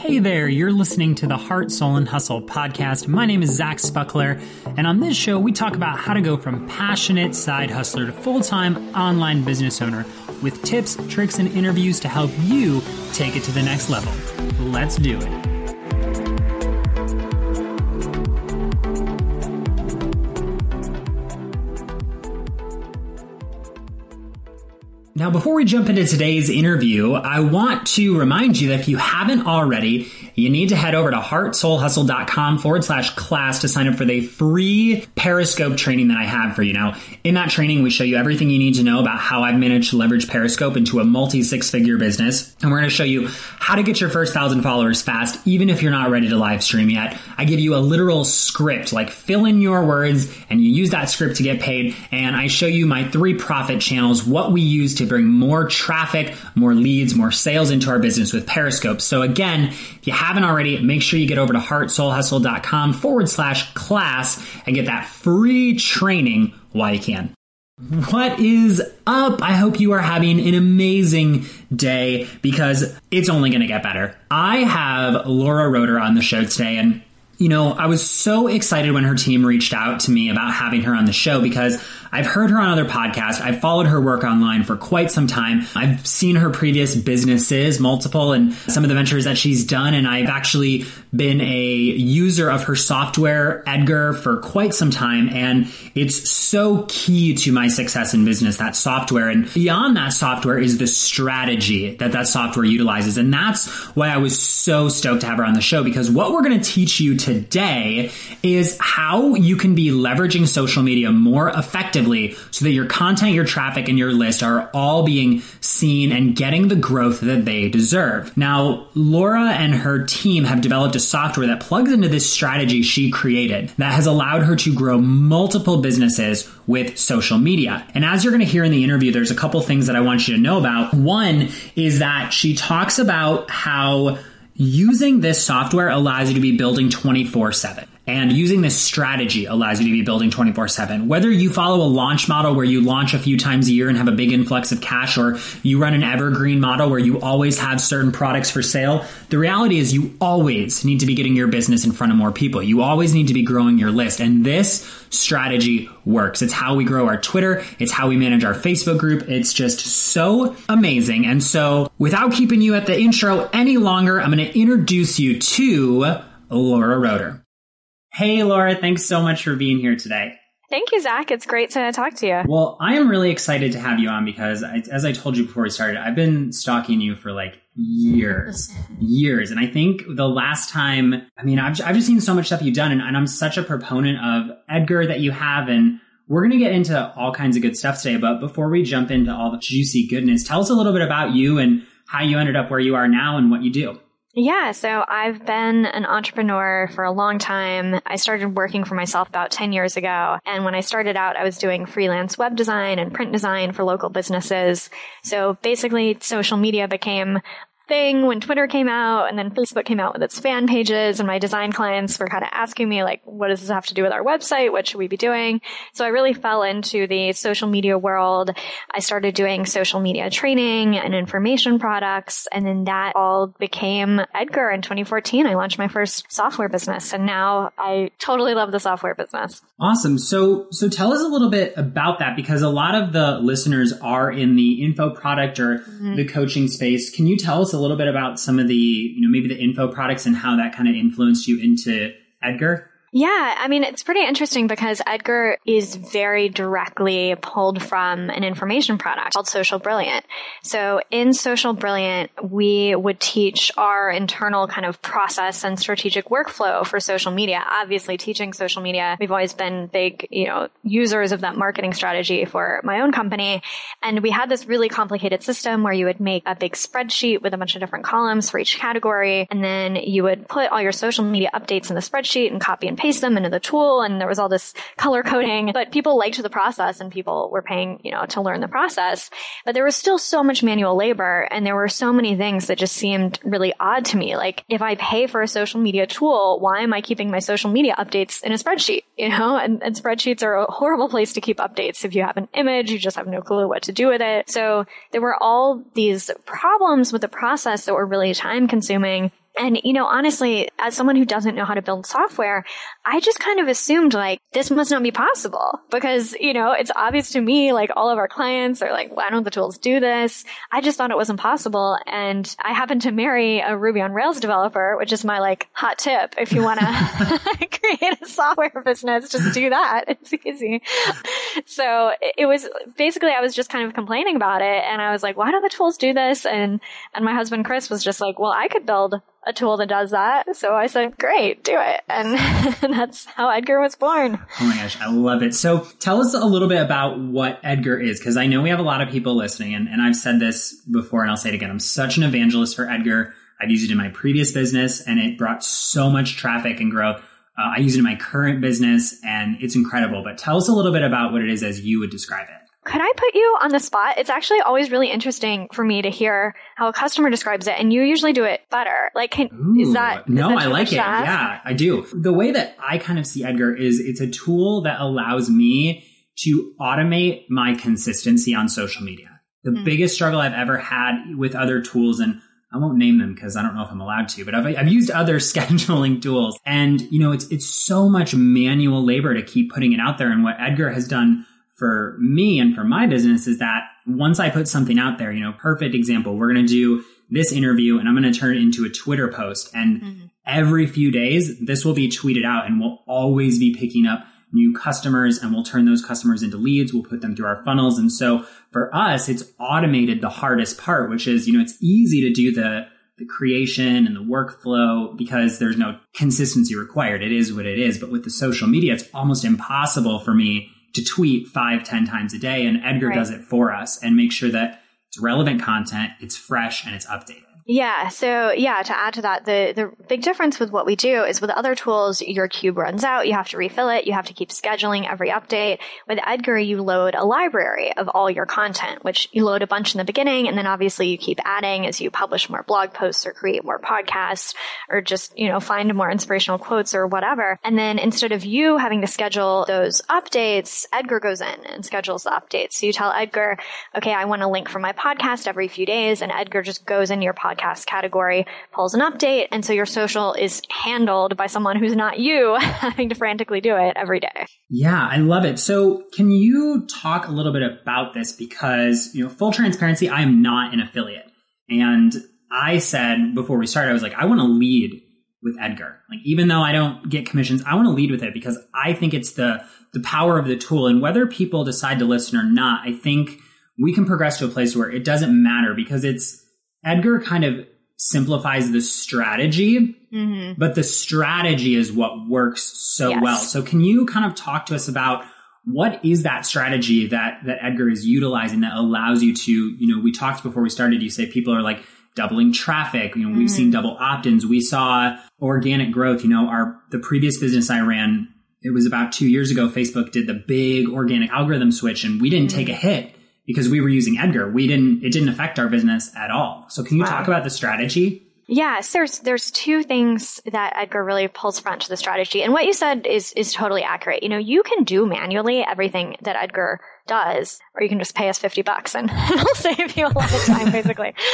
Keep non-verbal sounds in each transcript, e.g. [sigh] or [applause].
Hey there, you're listening to the Heart, Soul, and Hustle podcast. My name is Zach Spuckler, and on this show, we talk about how to go from passionate side hustler to full time online business owner with tips, tricks, and interviews to help you take it to the next level. Let's do it. Now, before we jump into today's interview, I want to remind you that if you haven't already, you need to head over to heartsoulhustle.com forward slash class to sign up for the free Periscope training that I have for you. Now, in that training, we show you everything you need to know about how I've managed to leverage Periscope into a multi six figure business. And we're going to show you how to get your first thousand followers fast, even if you're not ready to live stream yet. I give you a literal script, like fill in your words and you use that script to get paid. And I show you my three profit channels, what we use to bring more traffic, more leads, more sales into our business with Periscope. So again, if you haven't already, make sure you get over to heartsoulhustle.com forward slash class and get that free training while you can. What is up? I hope you are having an amazing day because it's only going to get better. I have Laura Roeder on the show today and you know, I was so excited when her team reached out to me about having her on the show because I've heard her on other podcasts. I've followed her work online for quite some time. I've seen her previous businesses, multiple, and some of the ventures that she's done. And I've actually been a user of her software, Edgar, for quite some time. And it's so key to my success in business, that software. And beyond that software is the strategy that that software utilizes. And that's why I was so stoked to have her on the show because what we're going to teach you today is how you can be leveraging social media more effectively so that your content, your traffic, and your list are all being seen and getting the growth that they deserve. Now, Laura and her team have developed a software that plugs into this strategy she created that has allowed her to grow multiple businesses with social media. And as you're going to hear in the interview, there's a couple things that I want you to know about. One is that she talks about how using this software allows you to be building 24 7. And using this strategy allows you to be building 24 7. Whether you follow a launch model where you launch a few times a year and have a big influx of cash, or you run an evergreen model where you always have certain products for sale, the reality is you always need to be getting your business in front of more people. You always need to be growing your list. And this strategy works. It's how we grow our Twitter. It's how we manage our Facebook group. It's just so amazing. And so without keeping you at the intro any longer, I'm going to introduce you to Laura Roeder. Hey, Laura, thanks so much for being here today. Thank you, Zach. It's great to talk to you. Well, I am really excited to have you on because, I, as I told you before we started, I've been stalking you for like years, years. And I think the last time, I mean, I've, I've just seen so much stuff you've done and, and I'm such a proponent of Edgar that you have. And we're going to get into all kinds of good stuff today. But before we jump into all the juicy goodness, tell us a little bit about you and how you ended up where you are now and what you do. Yeah, so I've been an entrepreneur for a long time. I started working for myself about 10 years ago. And when I started out, I was doing freelance web design and print design for local businesses. So basically, social media became thing when Twitter came out and then Facebook came out with its fan pages and my design clients were kind of asking me like, what does this have to do with our website? What should we be doing? So I really fell into the social media world. I started doing social media training and information products. And then that all became Edgar in 2014. I launched my first software business and now I totally love the software business. Awesome. So, so tell us a little bit about that because a lot of the listeners are in the info product or mm-hmm. the coaching space. Can you tell us a little bit about some of the, you know, maybe the info products and how that kind of influenced you into Edgar? Yeah, I mean, it's pretty interesting because Edgar is very directly pulled from an information product called Social Brilliant. So in Social Brilliant, we would teach our internal kind of process and strategic workflow for social media. Obviously, teaching social media, we've always been big, you know, users of that marketing strategy for my own company. And we had this really complicated system where you would make a big spreadsheet with a bunch of different columns for each category. And then you would put all your social media updates in the spreadsheet and copy and paste them into the tool and there was all this color coding, but people liked the process and people were paying, you know, to learn the process. But there was still so much manual labor and there were so many things that just seemed really odd to me. Like if I pay for a social media tool, why am I keeping my social media updates in a spreadsheet? You know, and, and spreadsheets are a horrible place to keep updates. If you have an image, you just have no clue what to do with it. So there were all these problems with the process that were really time consuming. And, you know, honestly, as someone who doesn't know how to build software, I just kind of assumed like this must not be possible because, you know, it's obvious to me, like all of our clients are like, why don't the tools do this? I just thought it was impossible. And I happened to marry a Ruby on Rails developer, which is my like hot tip. If you want to [laughs] [laughs] create a software business, just do that. It's easy. So it was basically, I was just kind of complaining about it. And I was like, why don't the tools do this? And, and my husband Chris was just like, well, I could build a tool that does that. So I said, great, do it. And, [laughs] that's how Edgar was born. Oh my gosh, I love it. So tell us a little bit about what Edgar is, because I know we have a lot of people listening, and, and I've said this before and I'll say it again. I'm such an evangelist for Edgar. I've used it in my previous business and it brought so much traffic and growth. Uh, I use it in my current business and it's incredible. But tell us a little bit about what it is as you would describe it. Could I put you on the spot? It's actually always really interesting for me to hear how a customer describes it, and you usually do it better. Like, can, Ooh, is that no? Is that I like it. Yeah, I do. The way that I kind of see Edgar is it's a tool that allows me to automate my consistency on social media. The mm. biggest struggle I've ever had with other tools, and I won't name them because I don't know if I'm allowed to, but I've, I've used other [laughs] scheduling tools, and you know, it's it's so much manual labor to keep putting it out there. And what Edgar has done for me and for my business is that once I put something out there, you know, perfect example, we're going to do this interview and I'm going to turn it into a Twitter post. And mm-hmm. every few days, this will be tweeted out and we'll always be picking up new customers and we'll turn those customers into leads. We'll put them through our funnels. And so for us, it's automated the hardest part, which is, you know, it's easy to do the, the creation and the workflow because there's no consistency required. It is what it is. But with the social media, it's almost impossible for me to tweet five, ten times a day. And Edgar right. does it for us and make sure that it's relevant content, it's fresh, and it's updated. Yeah. So yeah, to add to that, the, the big difference with what we do is with other tools, your cube runs out. You have to refill it. You have to keep scheduling every update. With Edgar, you load a library of all your content, which you load a bunch in the beginning. And then obviously you keep adding as you publish more blog posts or create more podcasts or just, you know, find more inspirational quotes or whatever. And then instead of you having to schedule those updates, Edgar goes in and schedules the updates. So you tell Edgar, okay, I want a link for my podcast every few days. And Edgar just goes in your podcast podcast category pulls an update. And so your social is handled by someone who's not you [laughs] having to frantically do it every day. Yeah, I love it. So can you talk a little bit about this? Because, you know, full transparency, I am not an affiliate. And I said before we started, I was like, I want to lead with Edgar. Like, even though I don't get commissions, I want to lead with it because I think it's the, the power of the tool. And whether people decide to listen or not, I think we can progress to a place where it doesn't matter because it's, Edgar kind of simplifies the strategy, Mm-hmm. but the strategy is what works so Yes. well. So can you kind of talk to us about what is that strategy that that Edgar is utilizing that allows you to, you know, we talked before we started, you say people are like doubling traffic, you know, we've Mm-hmm. seen double opt-ins. We saw organic growth, you know, our the previous business I ran, it was about 2 years ago Facebook did the big organic algorithm switch and we didn't take Mm. a hit because we were using Edgar. We didn't it didn't affect our business at all. So can you Wow. talk about the strategy? Yes, there's there's two things that Edgar really pulls front to the strategy, and what you said is is totally accurate. You know, you can do manually everything that Edgar does, or you can just pay us fifty bucks, and [laughs] it'll save you a lot of time, basically. [laughs]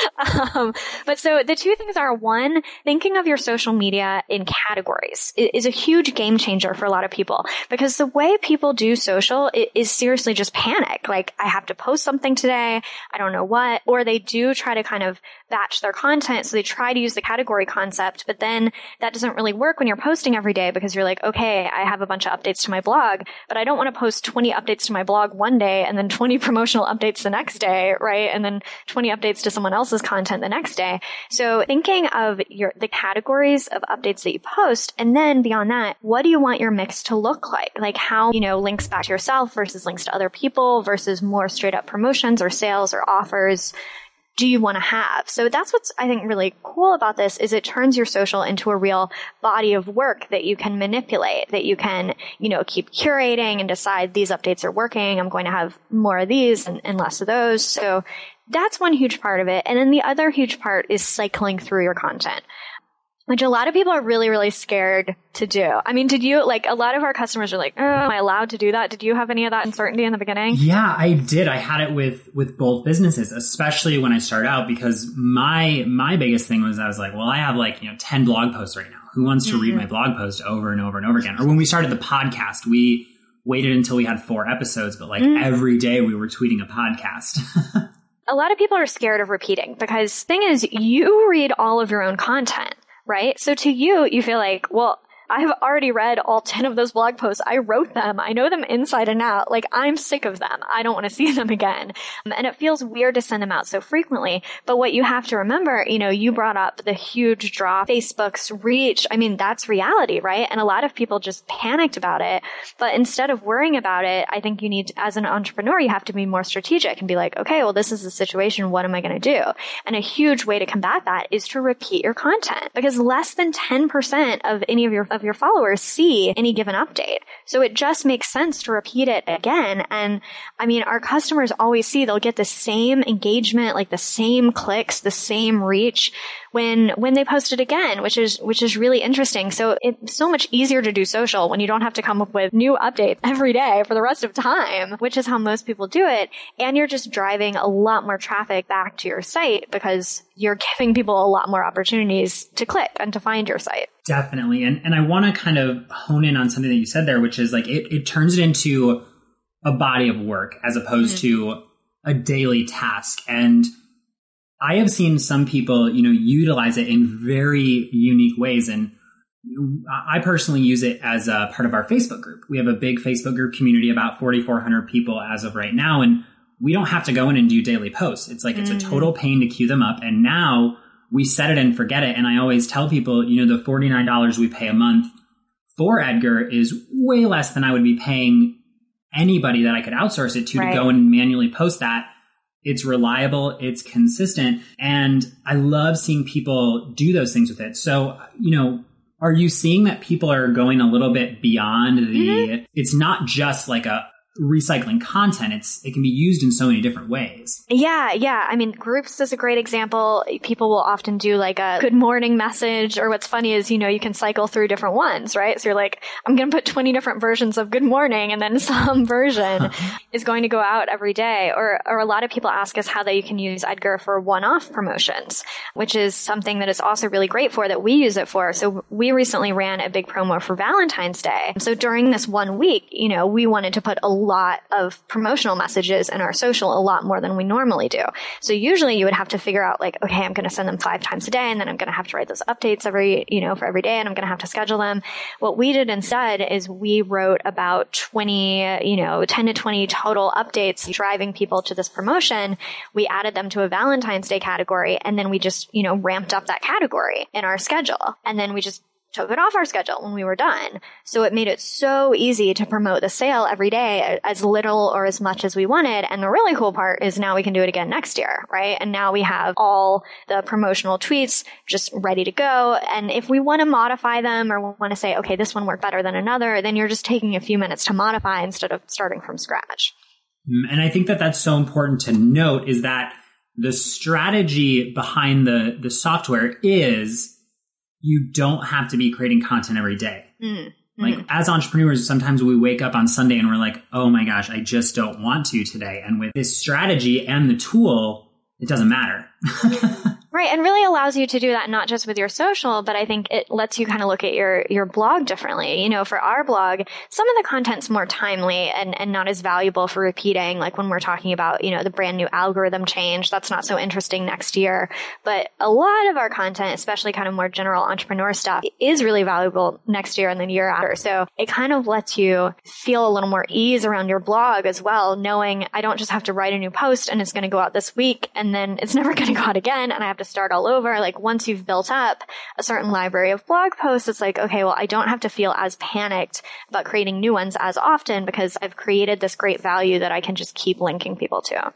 Um, but so the two things are one, thinking of your social media in categories is a huge game changer for a lot of people because the way people do social is seriously just panic. Like, I have to post something today, I don't know what, or they do try to kind of batch their content. So they try to use the category concept, but then that doesn't really work when you're posting every day because you're like, okay, I have a bunch of updates to my blog, but I don't want to post 20 updates to my blog one day and then 20 [laughs] promotional updates the next day, right? And then 20 updates to someone else's content the next day. So thinking of your, the categories of updates that you post, and then beyond that, what do you want your mix to look like? Like how, you know, links back to yourself versus links to other people versus more straight up promotions or sales or offers do you want to have? So that's what's I think really cool about this is it turns your social into a real body of work that you can manipulate, that you can, you know, keep curating and decide these updates are working. I'm going to have more of these and, and less of those. So that's one huge part of it. And then the other huge part is cycling through your content. Which a lot of people are really, really scared to do. I mean, did you, like, a lot of our customers are like, oh, am I allowed to do that? Did you have any of that uncertainty in the beginning? Yeah, I did. I had it with with both businesses, especially when I started out because my my biggest thing was I was like, well, I have like, you know, 10 blog posts right now. Who wants to read mm-hmm. my blog post over and over and over again? Or when we started the podcast, we waited until we had four episodes, but like mm. every day we were tweeting a podcast. [laughs] a lot of people are scared of repeating because thing is you read all of your own content right? So to you you feel like well I've already read all 10 of those blog posts. I wrote them. I know them inside and out. Like, I'm sick of them. I don't want to [laughs] see them again. Um, And it feels weird to send them out so frequently. But what you have to remember, you know, you brought up the huge drop, Facebook's reach. I mean, that's reality, right? And a lot of people just panicked about it. But instead of worrying about it, I think you need, as an entrepreneur, you have to be more strategic and be like, okay, well, this is the situation. What am I going to do? And a huge way to combat that is to repeat your content because less than 10% of any of your, of your followers see any given update. So it just makes sense to repeat it again. And I mean, our customers always see they'll get the same engagement, like the same clicks, the same reach when, when they post it again, which is, which is really interesting. So it's so much easier to do social when you don't have to come up with new updates every day for the rest of time, which is how most people do it. And you're just driving a lot more traffic back to your site because you're giving people a lot more opportunities to click and to find your site. Definitely. And and I want to kind of hone in on something that you said there, which is like it, it turns it into a body of work as opposed mm-hmm. to a daily task. And I have seen some people, you know, utilize it in very unique ways. And I personally use it as a part of our Facebook group. We have a big Facebook group community, about 4,400 people as of right now. And we don't have to go in and do daily posts. It's like, it's a mm. total pain to queue them up. And now we set it and forget it. And I always tell people, you know, the $49 we pay a month for Edgar is way less than I would be paying anybody that I could outsource it to Right. to go and manually post that. It's reliable, it's consistent, and I love seeing people do those things with it. So, you know, are you seeing that people are going a little bit beyond the mm-hmm. it's not just like a recycling content, it's it can be used in so many different ways. Yeah, yeah. I mean, groups is a great example. People will often do like a good morning message, or what's funny is, you know, you can cycle through different ones, right? So you're like, I'm going to put 20 different versions of good morning, and then [laughs] some version [laughs] is going to go out every day. Or, or a lot of people ask us how they can use Edgar for one-off promotions, which is something that is also really great for that we use it for. So we recently ran a big promo for Valentine's Day. So during this one week, you know, we wanted to put a lot of promotional messages in our social a lot more than we normally do. So usually you would have to figure out like, okay, I'm going to send them five times a day and then I'm going to have to write those updates every, you know, for every day and I'm going to have to schedule them. What we did instead is we wrote about 20, you know, 10 to 20 total updates driving people to this promotion. We added them to a Valentine's Day category and then we just, you know, ramped up that category in our schedule. And then we just took it off our schedule when we were done. So it made it so easy to promote the sale every day as little or as much as we wanted. And the really cool part is now we can do it again next year, right? And now we have all the promotional tweets just ready to go. And if we want to modify them or want to say, okay, this one worked better than another, then you're just taking a few minutes to modify instead of starting from scratch. Mm, and I think that that's so important to note is that the strategy behind the, the software is you don't have to be creating content every day. Mm. Like mm-hmm. as entrepreneurs, sometimes we wake up on Sunday and we're like, oh my gosh, I just don't want to today. And with this strategy and the tool, it doesn't matter. Right. And really allows you to do that not just with your social, but I think it lets you kind of look at your, your blog differently. You know, for our blog, some of the content's more timely and, and not as valuable for repeating. Like when we're talking about, you know, the brand new algorithm change, that's not so interesting next year. But a lot of our content, especially kind of more general entrepreneur stuff, is really valuable next year and the year after. So it kind of lets you feel a little more ease around your blog as well, knowing I don't just have to write a new post and it's going to go out this week and then it's [laughs] never going to go out again and I have to start all over. Like once you've built up a certain library of blog posts, it's like, okay, well, I don't have to feel as panicked about creating new ones as often because I've created this great value that I can just keep linking people to.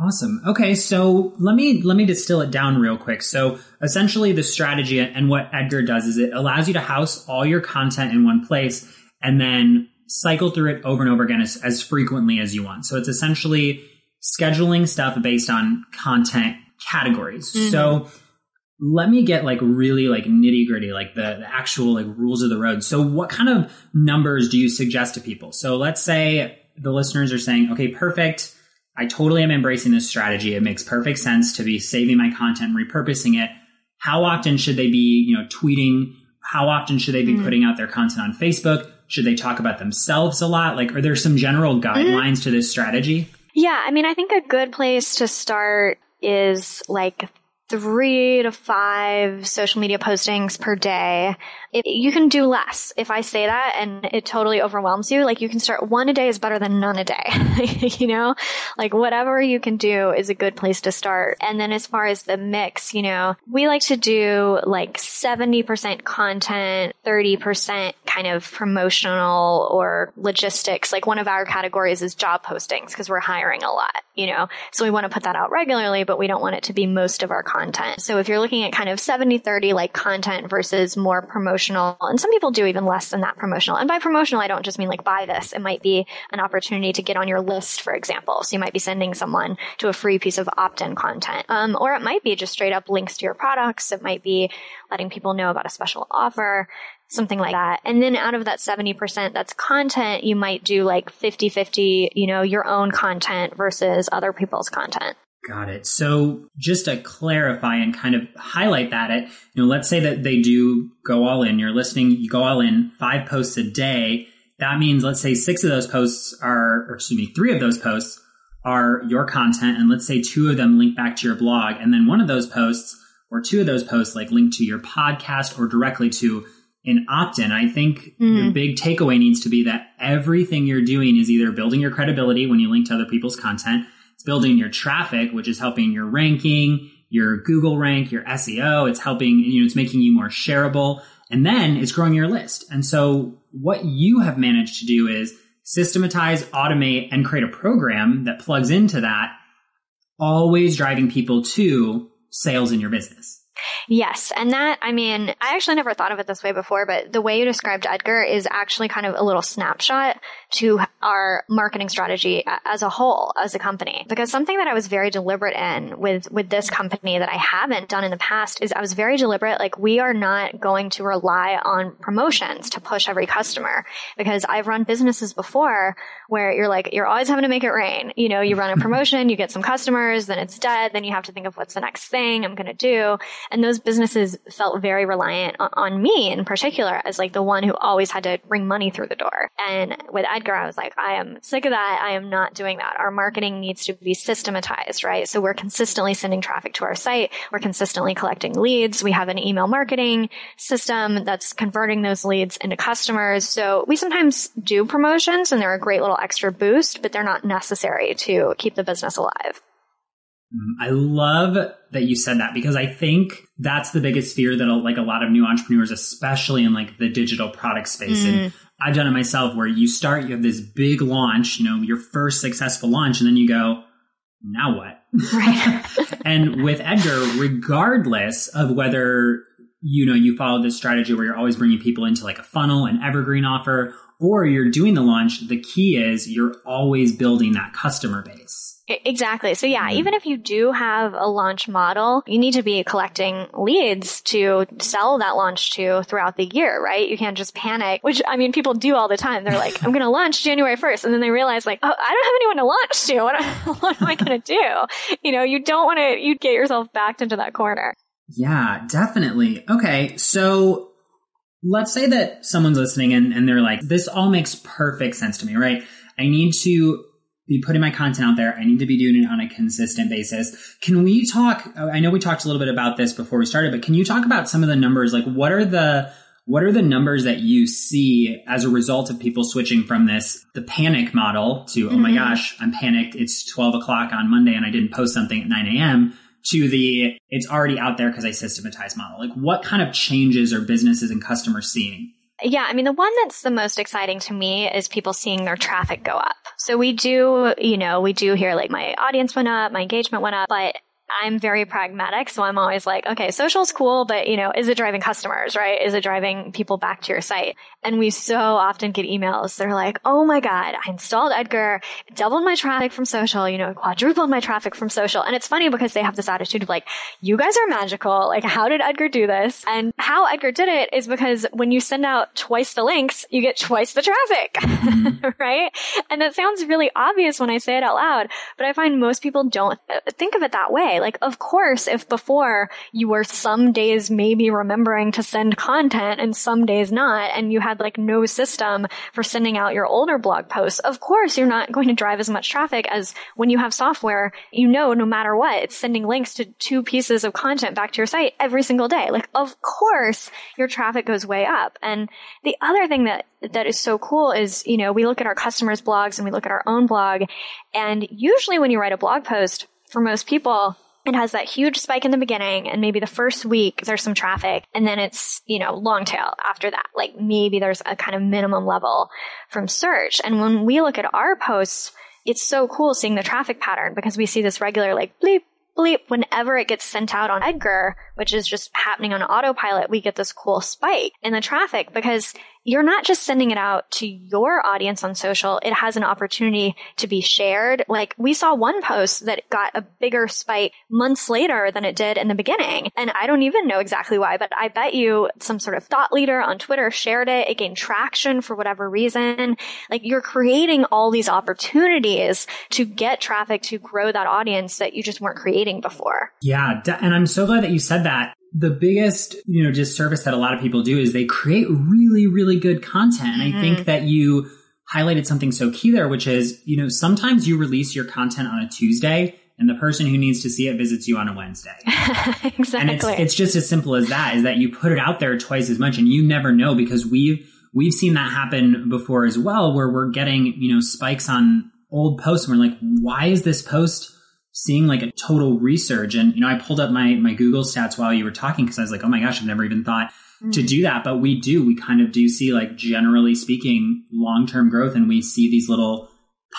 Awesome. Okay, so let me let me distill it down real quick. So essentially the strategy and what Edgar does is it allows you to house all your content in one place and then cycle through it over and over again as, as frequently as you want. So it's essentially scheduling stuff based on content categories. Mm-hmm. So let me get like really like nitty gritty, like the, the, actual like rules of the road. So what kind of numbers do you suggest to people? So let's say the listeners are saying, okay, perfect. I totally am embracing this strategy. It makes perfect sense to be saving my content, repurposing it. How often should they be, you know, tweeting? How often should they be mm-hmm. putting out their content on Facebook? Should they talk about themselves a lot? Like, are there some general guidelines mm-hmm. to this strategy? Yeah, I mean, I think a good place to start is like three to five social media postings per day. If you can do less. If I say that and it totally overwhelms you, like you can start one a day is better than none a day. [laughs] you know, like whatever you can do is a good place to start. And then as far as the mix, you know, we like to do like 70% content, 30% kind of promotional or logistics. Like one of our categories is job postings because we're hiring a lot, you know, so we want to put that out regularly, but we don't want it to be most of our content. So if you're looking at kind of 70 30 like content versus more promotional, and some people do even less than that promotional. And by promotional, I don't just mean like buy this. It might be an opportunity to get on your list, for example. So you might be sending someone to a free piece of opt in content. Um, or it might be just straight up links to your products. It might be letting people know about a special offer something like that. And then out of that 70% that's content, you might do like 50 50, you know, your own content versus other people's content. Got it. So just to clarify and kind of highlight that, it you know, let's say that they do go all in. You're listening, you go all in, five posts a day. That means, let's say six of those posts are, or excuse me, three of those posts are your content, and let's say two of them link back to your blog, and then one of those posts or two of those posts like link to your podcast or directly to an opt-in. I think mm. the big takeaway needs to be that everything you're doing is either building your credibility when you link to other people's content it's building your traffic, which is helping your ranking, your Google rank, your SEO. It's helping, you know, it's making you more shareable. And then it's growing your list. And so what you have managed to do is systematize, automate, and create a program that plugs into that, always driving people to sales in your business. Yes. And that, I mean, I actually never thought of it this way before, but the way you described Edgar is actually kind of a little snapshot to our marketing strategy as a whole, as a company. Because something that I was very deliberate in with, with this company that I haven't done in the past is I was very deliberate. Like we are not going to rely on promotions to push every customer because I've run businesses before where you're like, you're always having to make it rain. You know, you run a [laughs] promotion, you get some customers, then it's dead. Then you have to think of what's the next thing I'm going to do. And those businesses felt very reliant on, me in particular as like the one who always had to bring money through the door. And with Edgar, I was like, I am sick of that. I am not doing that. Our marketing needs to be systematized, right? So we're consistently sending traffic to our site. We're consistently collecting leads. We have an email marketing system that's converting those leads into customers. So we sometimes do promotions and they're a great little extra boost, but they're not necessary to keep the business alive. Mm, I love that you said that because I think that's the biggest fear that like a lot of new entrepreneurs, especially in like the digital product space. Mm. And I've done it myself where you start, you have this big launch, you know, your first successful launch, and then you go, now what? Right. [laughs] and with Edgar, regardless of whether, you know, you follow this strategy where you're always bringing people into like a funnel, an evergreen offer, or you're doing the launch, the key is you're always building that customer base. Exactly. So yeah, mm-hmm. even if you do have a launch model, you need to be collecting leads to sell that launch to throughout the year, right? You can't just panic, which I mean, people do all the time. They're like, I'm going to launch January 1st. And then they realize like, oh, I don't have anyone to launch to. What, [laughs] what am I going to do? You know, you don't want to, you get yourself backed into that corner. Yeah, definitely. Okay. So let's say that someone's listening and, and they're like, this all makes perfect sense to me, right? I need to be putting my content out there. I need to be doing it on a consistent basis. Can we talk? I know we talked a little bit about this before we started, but can you talk about some of the numbers? Like, what are the what are the numbers that you see as a result of people switching from this the panic model to mm-hmm. oh my mm-hmm. gosh i'm panicked it's 12 o'clock on monday and i didn't post something at 9 a.m to the it's already out there because i systematized model like what kind of changes are businesses and customers seeing yeah, I mean, the one that's the most exciting to me is people seeing their traffic go up. So we do, you know, we do hear like my audience went up, my engagement went up, but I'm very pragmatic. So I'm always like, okay, social's cool, but you know, is it driving customers, right? Is it driving people back to your site? And we so often get emails. They're like, oh my God, I installed Edgar, doubled my traffic from social, you know, quadrupled my traffic from social. And it's funny because they have this attitude of like, you guys are magical. Like, how did Edgar do this? And how Edgar did it is because when you send out twice the links, you get twice the traffic, mm-hmm. [laughs] right? And that sounds really obvious when I say it out loud, but I find most people don't think of it that way. Like, of course, if before you were some days maybe remembering to send content and some days not, and you had like no system for sending out your older blog posts, of course you're not going to drive as much traffic as when you have software, you know, no matter what, it's sending links to two pieces of content back to your site every single day. Like, of course your traffic goes way up. And the other thing that that is so cool is, you know, we look at our customers' blogs and we look at our own blog. And usually when you write a blog post, for most people, it has that huge spike in the beginning and maybe the first week there's some traffic and then it's, you know, long tail after that. Like maybe there's a kind of minimum level from search. And when we look at our posts, it's so cool seeing the traffic pattern because we see this regular like bleep, bleep whenever it gets sent out on Edgar, which is just happening on autopilot, we get this cool spike in the traffic because you're not just sending it out to your audience on social. It has an opportunity to be shared. Like we saw one post that got a bigger spike months later than it did in the beginning. And I don't even know exactly why, but I bet you some sort of thought leader on Twitter shared it. It gained traction for whatever reason. Like you're creating all these opportunities to get traffic to grow that audience that you just weren't creating before. Yeah. And I'm so glad that you said that the biggest, you know, disservice that a lot of people do is they create really, really good content. And mm-hmm. I think that you highlighted something so key there, which is, you know, sometimes you release your content on a Tuesday and the person who needs to see it visits you on a Wednesday. [laughs] exactly. And it's, it's just as simple as that is that you put it out there twice as much and you never know because we've, we've seen that happen before as well, where we're getting, you know, spikes on old posts and we're like, why is this post seeing like a total resurge. And, you know, I pulled up my, my Google stats while you were talking because I was like, oh my gosh, I've never even thought mm-hmm. to do that. But we do, we kind of do see like generally speaking, long-term growth. And we see these little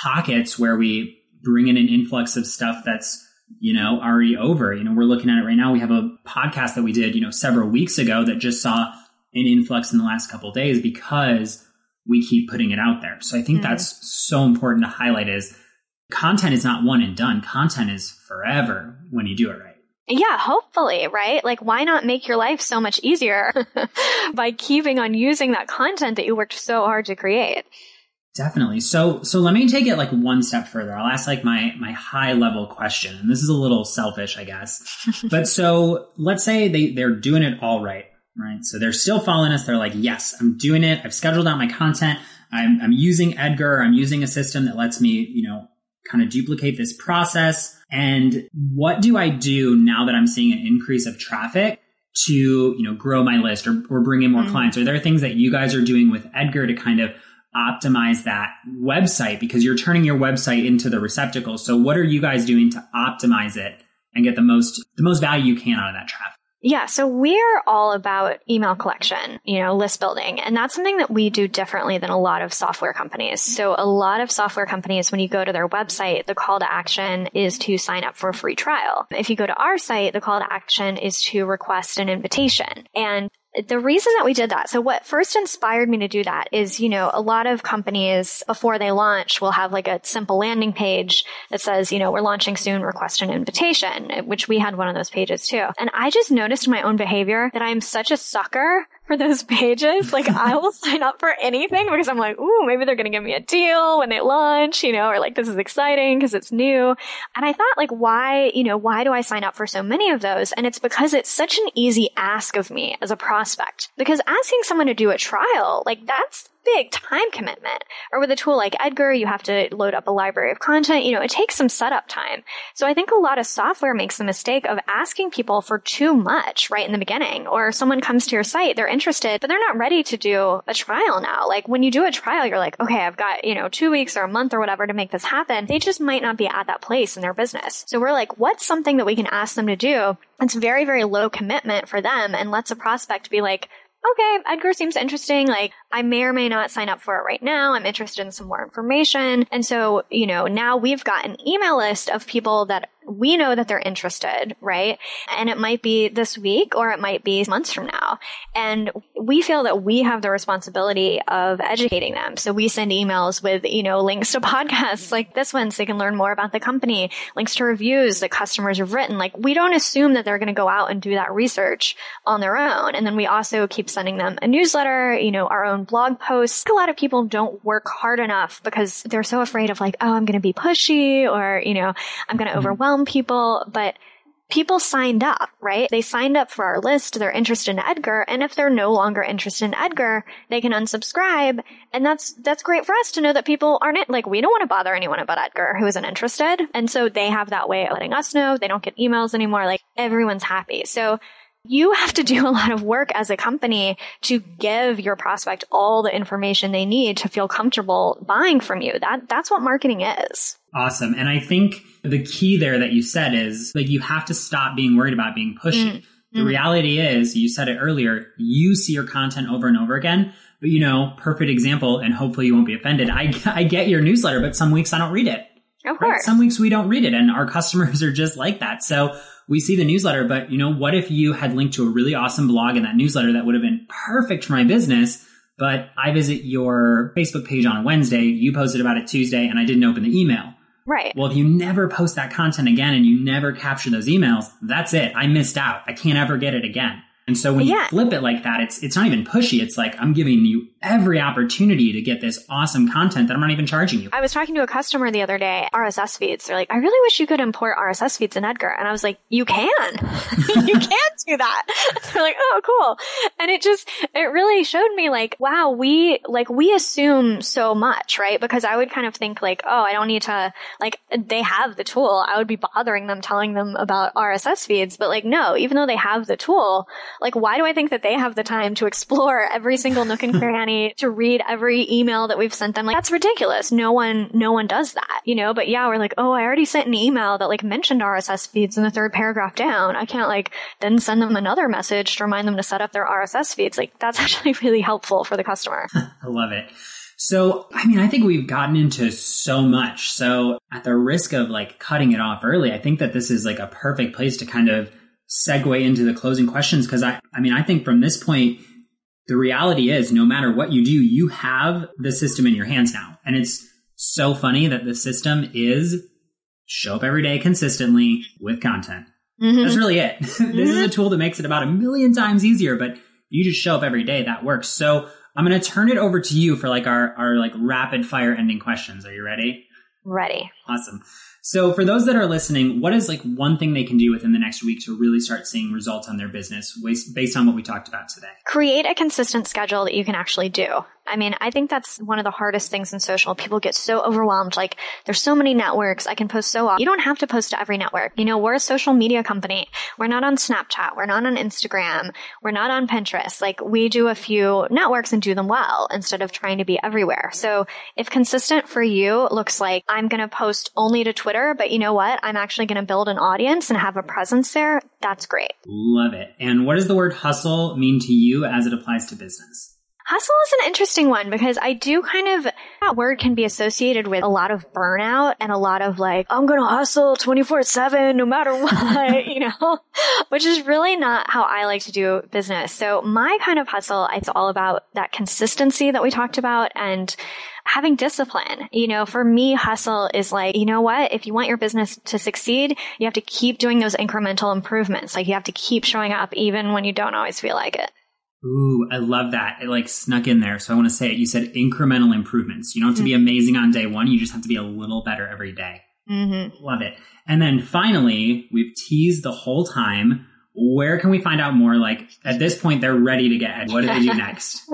pockets where we bring in an influx of stuff that's, you know, already over. You know, we're looking at it right now. We have a podcast that we did, you know, several weeks ago that just saw an influx in the last couple days because we keep putting it out there. So I think mm-hmm. that's so important to highlight is content is not one and done. Content is forever when you do it right. Yeah, hopefully, right? Like, why not make your life so much easier [laughs] by keeping on using that content that you worked so hard to create? Definitely. So so let me take it like one step further. I'll ask like my my high level question. And this is a little selfish, I guess. [laughs] but so let's say they they're doing it all right, right? So they're still following us. They're like, "Yes, I'm doing it. I've scheduled out my content. I'm I'm using Edgar. I'm using a system that lets me, you know, kind of duplicate this process. And what do I do now that I'm seeing an increase of traffic to, you know, grow my list or, or bring in more mm-hmm. clients? Are there things that you guys are doing with Edgar to kind of optimize that website because you're turning your website into the receptacle. So what are you guys doing to optimize it and get the most the most value you can out of that traffic? Yeah, so we're all about email collection, you know, list building. And that's something that we do differently than a lot of software companies. So a lot of software companies, when you go to their website, the call to action is to sign up for a free trial. If you go to our site, the call to action is to request an invitation. And the reason that we did that, so what first inspired me to do that is, you know, a lot of companies before they launch will have like a simple landing page that says, you know, we're launching soon, request an invitation, which we had one of those pages too. And I just noticed my own behavior that I'm such a sucker for those pages. Like [laughs] I will sign up for anything because I'm like, ooh, maybe they're going to give me a deal when they launch, you know, or like this is exciting because it's new. And I thought like, why, you know, why do I sign up for so many of those? And it's because it's such an easy ask of me as a prospect because asking someone to do a trial, like that's big time commitment. Or with a tool like Edgar, you have to load up a library of content. You know, it takes some setup time. So I think a lot of software makes the mistake of asking people for too much right in the beginning. Or someone comes to your site, they're interested, but they're not ready to do a trial now. Like when you do a trial, you're like, okay, I've got, you know, two weeks or a month or whatever to make this happen. They just might not be at that place in their business. So we're like, what's something that we can ask them to do? It's very, very low commitment for them and lets a prospect be like, okay, Edgar seems interesting. Like, I may or may not sign up for it right now. I'm interested in some more information. And so, you know, now we've got an email list of people that we know that they're interested, right? And it might be this week or it might be months from now. And we feel that we have the responsibility of educating them. So we send emails with, you know, links to [laughs] podcasts like this one so they can learn more about the company, links to reviews that customers have written. Like we don't assume that they're going to go out and do that research on their own. And then we also keep sending them a newsletter, you know, our own blog posts. A lot of people don't work hard enough because they're so afraid of like, oh, I'm going to be pushy or, you know, I'm going to mm-hmm. Overwhelm people, but people signed up, right? They signed up for our list. They're interested in Edgar. And if they're no longer interested in Edgar, they can unsubscribe. And that's, that's great for us to know that people aren't like, we don't want to bother anyone about Edgar who isn't interested. And so they have that way of letting us know. They don't get emails anymore. Like everyone's happy. So you have to do a lot of work as a company to give your prospect all the information they need to feel comfortable buying from you. That that's what marketing is. Awesome. And I think the key there that you said is like you have to stop being worried about being pushy. Mm. The mm. reality is, you said it earlier, you see your content over and over again. But you know, perfect example, and hopefully you won't be offended. I, [laughs] I get your newsletter, but some weeks I don't read it. Of course. Right? Some weeks we don't read it, and our [laughs] customers are just like that. So we see the newsletter, but you know, what if you had linked to a really awesome blog in that newsletter that would have been perfect for my business? But I visit your Facebook page on a Wednesday, you posted about it Tuesday, and I didn't open the email. Right. Well, if you never post that content again and you never capture those emails, that's it. I missed out. I can't ever get it again. And so when yeah. you flip it like that, it's it's not even pushy. It's like I'm giving you every opportunity to get this awesome content that I'm not even charging you. I was talking to a customer the other day, RSS feeds. They're like, I really wish you could import RSS feeds in Edgar. And I was like, you can. [laughs] you can do that. [laughs] They're like, oh, cool. And it just, it really showed me like, wow, we, like, we assume so much, right? Because I would kind of think like, oh, I don't need to, like, they have the tool. I would be bothering them telling them about RSS feeds. But like, no, even though they have the tool, like, why do I think that they have the time to explore every single nook and [laughs] cranny, to read every email that we've sent them? Like, that's ridiculous. No one, no one does that, you know? But yeah, we're like, oh, I already sent an email that like mentioned RSS feeds in the third paragraph down. I can't like then send them another message to remind them to set up their RSS feeds. Like, that's [laughs] actually really helpful for the customer. [laughs] I love it. So, I mean, I think we've gotten into so much. So, at the risk of like cutting it off early, I think that this is like a perfect place to kind of segue into the closing questions because I, I mean, I think from this point, the reality is no matter what you do, you have the system in your hands now. And it's so funny that the system is show up every day consistently with content. Mm-hmm. That's really it. [laughs] this mm-hmm. is a tool that makes it about a million times easier, but you just show up every day. That works. So I'm going to turn it over to you for like our, our like rapid fire ending questions. Are you ready? Ready. Awesome. So for those that are listening, what is like one thing they can do within the next week to really start seeing results on their business based on what we talked about today? Create a consistent schedule that you can actually do. I mean, I think that's one of the hardest things in social. People get so overwhelmed. Like, there's so many networks. I can post so often. You don't have to post to every network. You know, we're a social media company. We're not on Snapchat. We're not on Instagram. We're not on Pinterest. Like, we do a few networks and do them well instead of trying to be everywhere. So if consistent for you looks like I'm going to post only to Twitter, but you know what? I'm actually going to build an audience and have a presence there. That's great. Love it. And what does the word hustle mean to you as it applies to business? Hustle is an interesting one because I do kind of, that word can be associated with a lot of burnout and a lot of like, I'm going to hustle 24 seven no matter [laughs] what, you know, [laughs] which is really not how I like to do business. So my kind of hustle, it's all about that consistency that we talked about and having discipline. You know, for me, hustle is like, you know what? If you want your business to succeed, you have to keep doing those incremental improvements. Like you have to keep showing up even when you don't always feel like it. Ooh, I love that. It like snuck in there. So I want to say it. You said incremental improvements. You don't have to mm-hmm. be amazing on day one. You just have to be a little better every day. Mm-hmm. Love it. And then finally, we've teased the whole time where can we find out more? Like at this point, they're ready to get Ed. What do they do [laughs] next?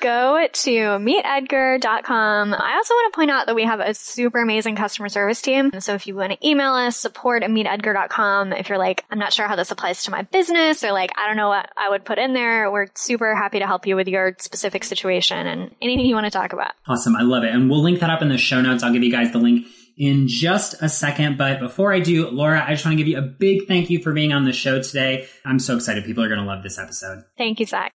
Go to meetedgar.com. I also want to point out that we have a super amazing customer service team. So if you want to email us, support at meetedgar.com. If you're like, I'm not sure how this applies to my business or like, I don't know what I would put in there, we're super happy to help you with your specific situation and anything you want to talk about. Awesome. I love it. And we'll link that up in the show notes. I'll give you guys the link in just a second. But before I do, Laura, I just want to give you a big thank you for being on the show today. I'm so excited. People are going to love this episode. Thank you, Zach.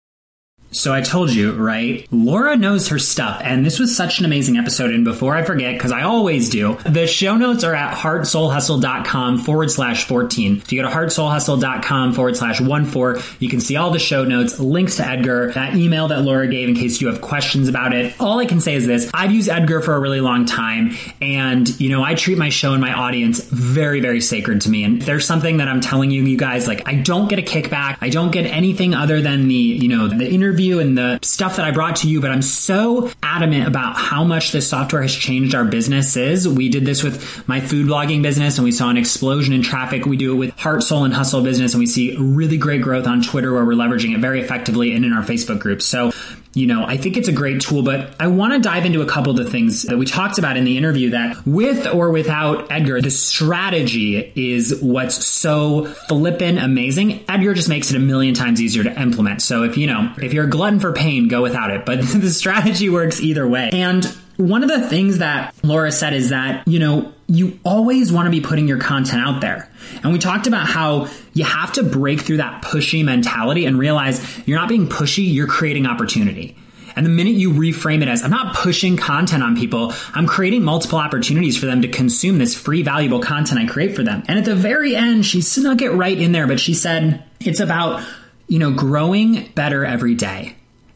So I told you, right? Laura knows her stuff, and this was such an amazing episode. And before I forget, because I always do, the show notes are at heartsoulhustle.com forward slash 14. If you go to heartsoulhustle.com forward slash 1 4, you can see all the show notes, links to Edgar, that email that Laura gave in case you have questions about it. All I can say is this I've used Edgar for a really long time, and, you know, I treat my show and my audience very, very sacred to me. And if there's something that I'm telling you, you guys, like, I don't get a kickback, I don't get anything other than the, you know, the interview and the stuff that I brought to you, but I'm so adamant about how much this software has changed our businesses. We did this with my food blogging business and we saw an explosion in traffic. We do it with Heart, Soul, and Hustle business and we see really great growth on Twitter where we're leveraging it very effectively and in our Facebook groups. So you know, I think it's a great tool, but I want to dive into a couple of the things that we talked about in the interview that with or without Edgar, the strategy is what's so flippin' amazing. Edgar just makes it a million times easier to implement. So if, you know, if you're a glutton for pain, go without it, but [laughs] the strategy works either way. And one of the things that Laura said is that, you know, you always want to be putting your content out there. And we talked about how you have to break through that pushy mentality and realize you're not being pushy, you're creating opportunity. And the minute you reframe it as, I'm not pushing content on people, I'm creating multiple opportunities for them to consume this free, valuable content I create for them. And at the very end, she snuck it right in there, but she said, it's about, you know, growing better every day.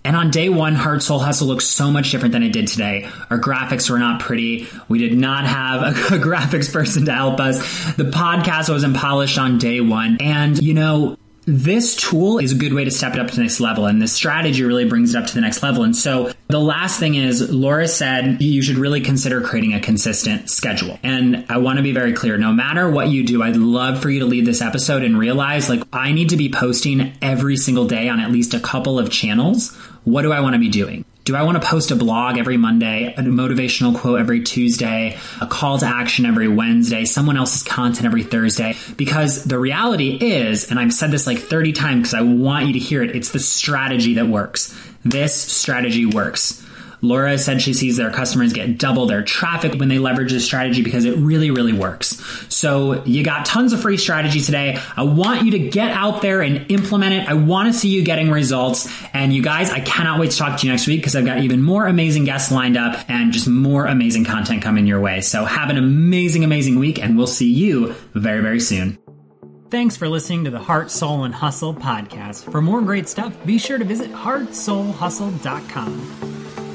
And on day one, Heart Soul Hustle looks so much different than it did today. Our graphics were not pretty. We did not have a, a [laughs] graphics person to help us. The podcast wasn't polished on day one. And, you know, this tool is a good way to step it up to the next level. And this strategy really brings it up to the next level. And so the last thing is Laura said you should really consider creating a consistent schedule. And I want to be very clear. No matter what you do, I'd love for you to leave this episode and realize like I need to be posting every single day on at least a couple of channels. What do I want to be doing? Do I want to post a blog every Monday, a motivational quote every Tuesday, a call to action every Wednesday, someone else's content every Thursday? Because the reality is, and I've said this like 30 times because I want you to hear it, it's the strategy that works. This strategy works. Laura said she sees their customers get double their traffic when they leverage this strategy because it really, really works. So you got tons of free strategy today. I want you to get out there and implement it. I want to see you getting results. And you guys, I cannot wait to talk to you next week because I've got even more amazing guests lined up and just more amazing content coming your way. So have an amazing, amazing week and we'll see you very, very soon. Thanks for listening to the Heart, Soul, and Hustle podcast. For more great stuff, be sure to visit heartsoulhustle.com.